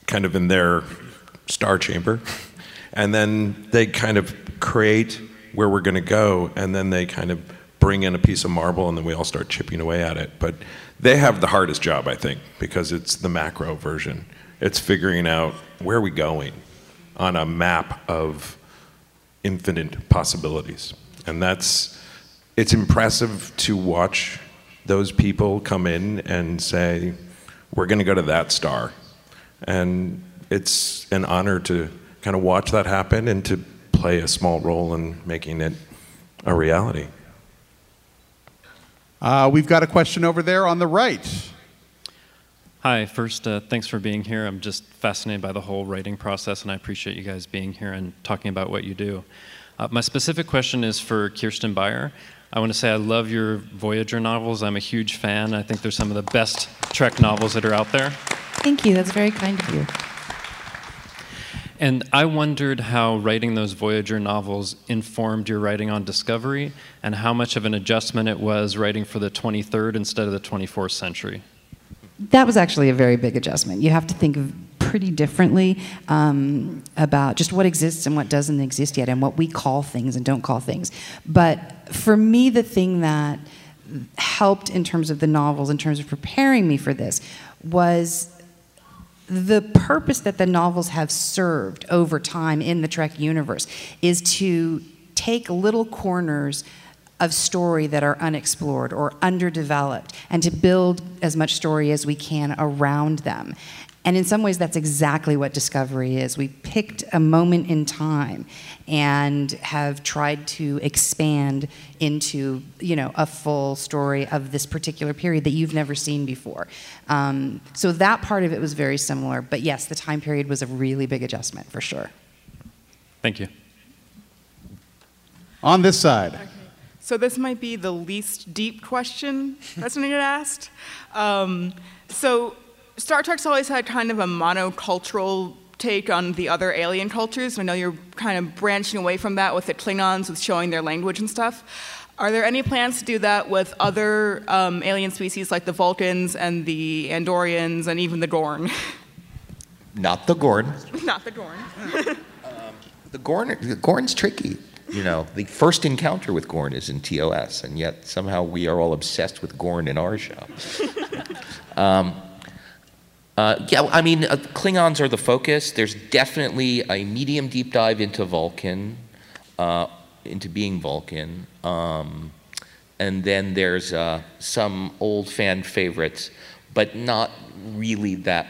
kind of in their star chamber, and then they kind of create where we're going to go, and then they kind of bring in a piece of marble, and then we all start chipping away at it. But they have the hardest job, I think, because it's the macro version. It's figuring out where are we going on a map of infinite possibilities, and that's it's impressive to watch those people come in and say, "We're going to go to that star," and it's an honor to kind of watch that happen and to play a small role in making it a reality. Uh, we've got a question over there on the right. Hi, first, uh, thanks for being here. I'm just fascinated by the whole writing process, and I appreciate you guys being here and talking about what you do. Uh, my specific question is for Kirsten Beyer. I want to say I love your Voyager novels. I'm a huge fan. I think they're some of the best Trek novels that are out there. Thank you. That's very kind of you. And I wondered how writing those Voyager novels informed your writing on Discovery and how much of an adjustment it was writing for the 23rd instead of the 24th century. That was actually a very big adjustment. You have to think pretty differently um, about just what exists and what doesn't exist yet and what we call things and don't call things. But for me, the thing that helped in terms of the novels, in terms of preparing me for this, was the purpose that the novels have served over time in the Trek universe is to take little corners of story that are unexplored or underdeveloped and to build as much story as we can around them. And in some ways, that's exactly what Discovery is. We picked a moment in time and have tried to expand into, you know, a full story of this particular period that you've never seen before. Um, so that part of it was very similar. But yes, the time period was a really big adjustment for sure. Thank you. On this side. So this might be the least deep question that's going to get asked. Um, so Star Trek's always had kind of a monocultural take on the other alien cultures. I know you're kind of branching away from that with the Klingons, with showing their language and stuff. Are there any plans to do that with other um, alien species like the Vulcans and the Andorians and even the Gorn? Not the Gorn. Not the Gorn. The Gorn, the Gorn's tricky. You know, the first encounter with Gorn is in TOS, and yet somehow we are all obsessed with Gorn in our show. um, uh, yeah, I mean, uh, Klingons are the focus. There's definitely a medium deep dive into Vulcan, uh, into being Vulcan. Um, and then there's uh, some old fan favorites, but not really that,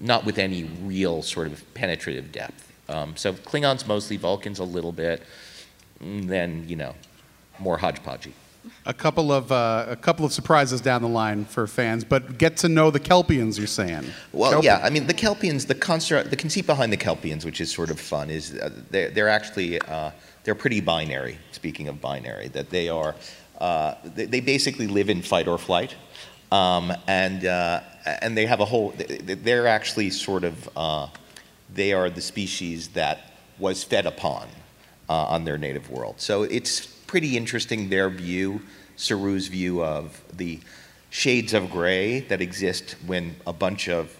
not with any real sort of penetrative depth. Um, so Klingons mostly, Vulcans a little bit, and then, you know, more hodgepodgey. A couple of uh, a couple of surprises down the line for fans, but get to know the Kelpians. You're saying? Well, Kelp- yeah. I mean, the Kelpians, the construct, the conceit behind the Kelpians, which is sort of fun, is uh, they're, they're actually uh, they're pretty binary. Speaking of binary, that they are uh, they, they basically live in fight or flight, um, and uh, and they have a whole. they- They're actually sort of uh, they are the species that was fed upon uh, on their native world. So it's pretty interesting their view, Saru's view of the shades of gray that exist when a bunch of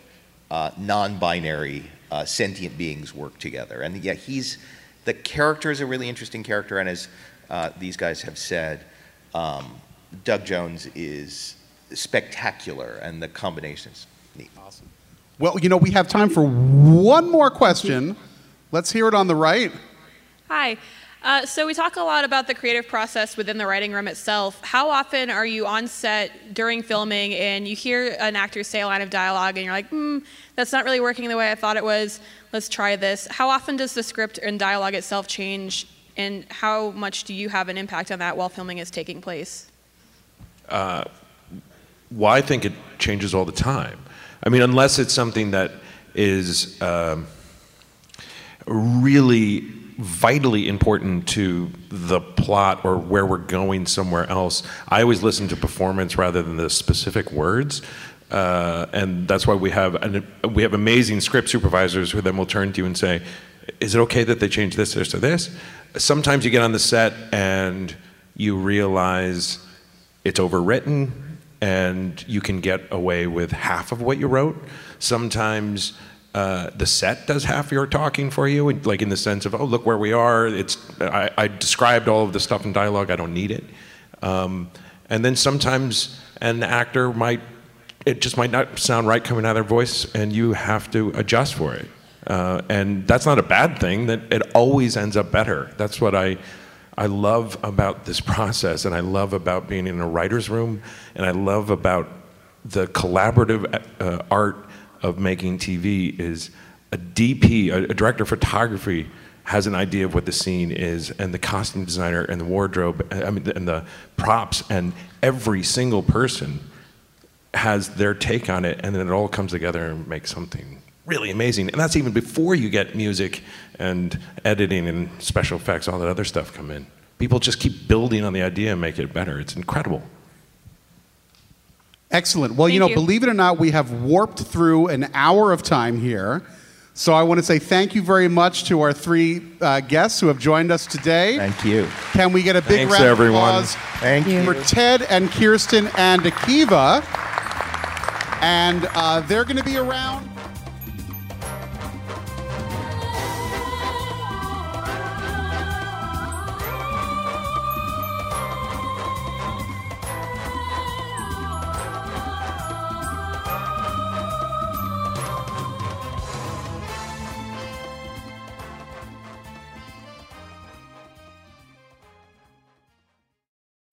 uh, non-binary uh, sentient beings work together. And yeah, he's the character is a really interesting character, and as uh, these guys have said, um, Doug Jones is spectacular, and the combinations neat. Awesome. Well, you know, we have time for one more question. Let's hear it on the right. Hi. Uh, so we talk a lot about the creative process within the writing room itself. How often are you on set during filming and you hear an actor say a line of dialogue and you're like, hmm, that's not really working the way I thought it was. Let's try this. How often does the script and dialogue itself change, and how much do you have an impact on that while filming is taking place? Uh, well, I think it changes all the time. I mean, unless it's something that is um, really vitally important to the plot or where we're going somewhere else. I always listen to performance rather than the specific words. Uh, and that's why we have an, we have amazing script supervisors who then will turn to you and say, "Is it okay that they change this, this, or this?" Sometimes you get on the set and you realize it's overwritten and you can get away with half of what you wrote. Sometimes uh, the set does half your talking for you, like in the sense of, oh, look where we are. It's I, I described all of the stuff in dialogue. I don't need it. Um, and then sometimes an actor might, it just might not sound right coming out of their voice, and you have to adjust for it. Uh, and that's not a bad thing. That it always ends up better. That's what I. I love about this process, and I love about being in a writer's room, and I love about the collaborative uh, art of making TV is a DP, a, a director of photography, has an idea of what the scene is, and the costume designer and the wardrobe, I mean, and the props, and every single person has their take on it, and then it all comes together and makes something really amazing. And that's even before you get music and editing and special effects, all that other stuff come in. People just keep building on the idea and make it better. It's incredible. Excellent. Well, you know, you. believe it or not, we have warped through an hour of time here. So I want to say thank you very much to our three uh, guests who have joined us today. Thank you. Can we get a big Thanks, round everyone. of applause Thank you. for Ted and Kirsten and Akiva? And uh, they're going to be around.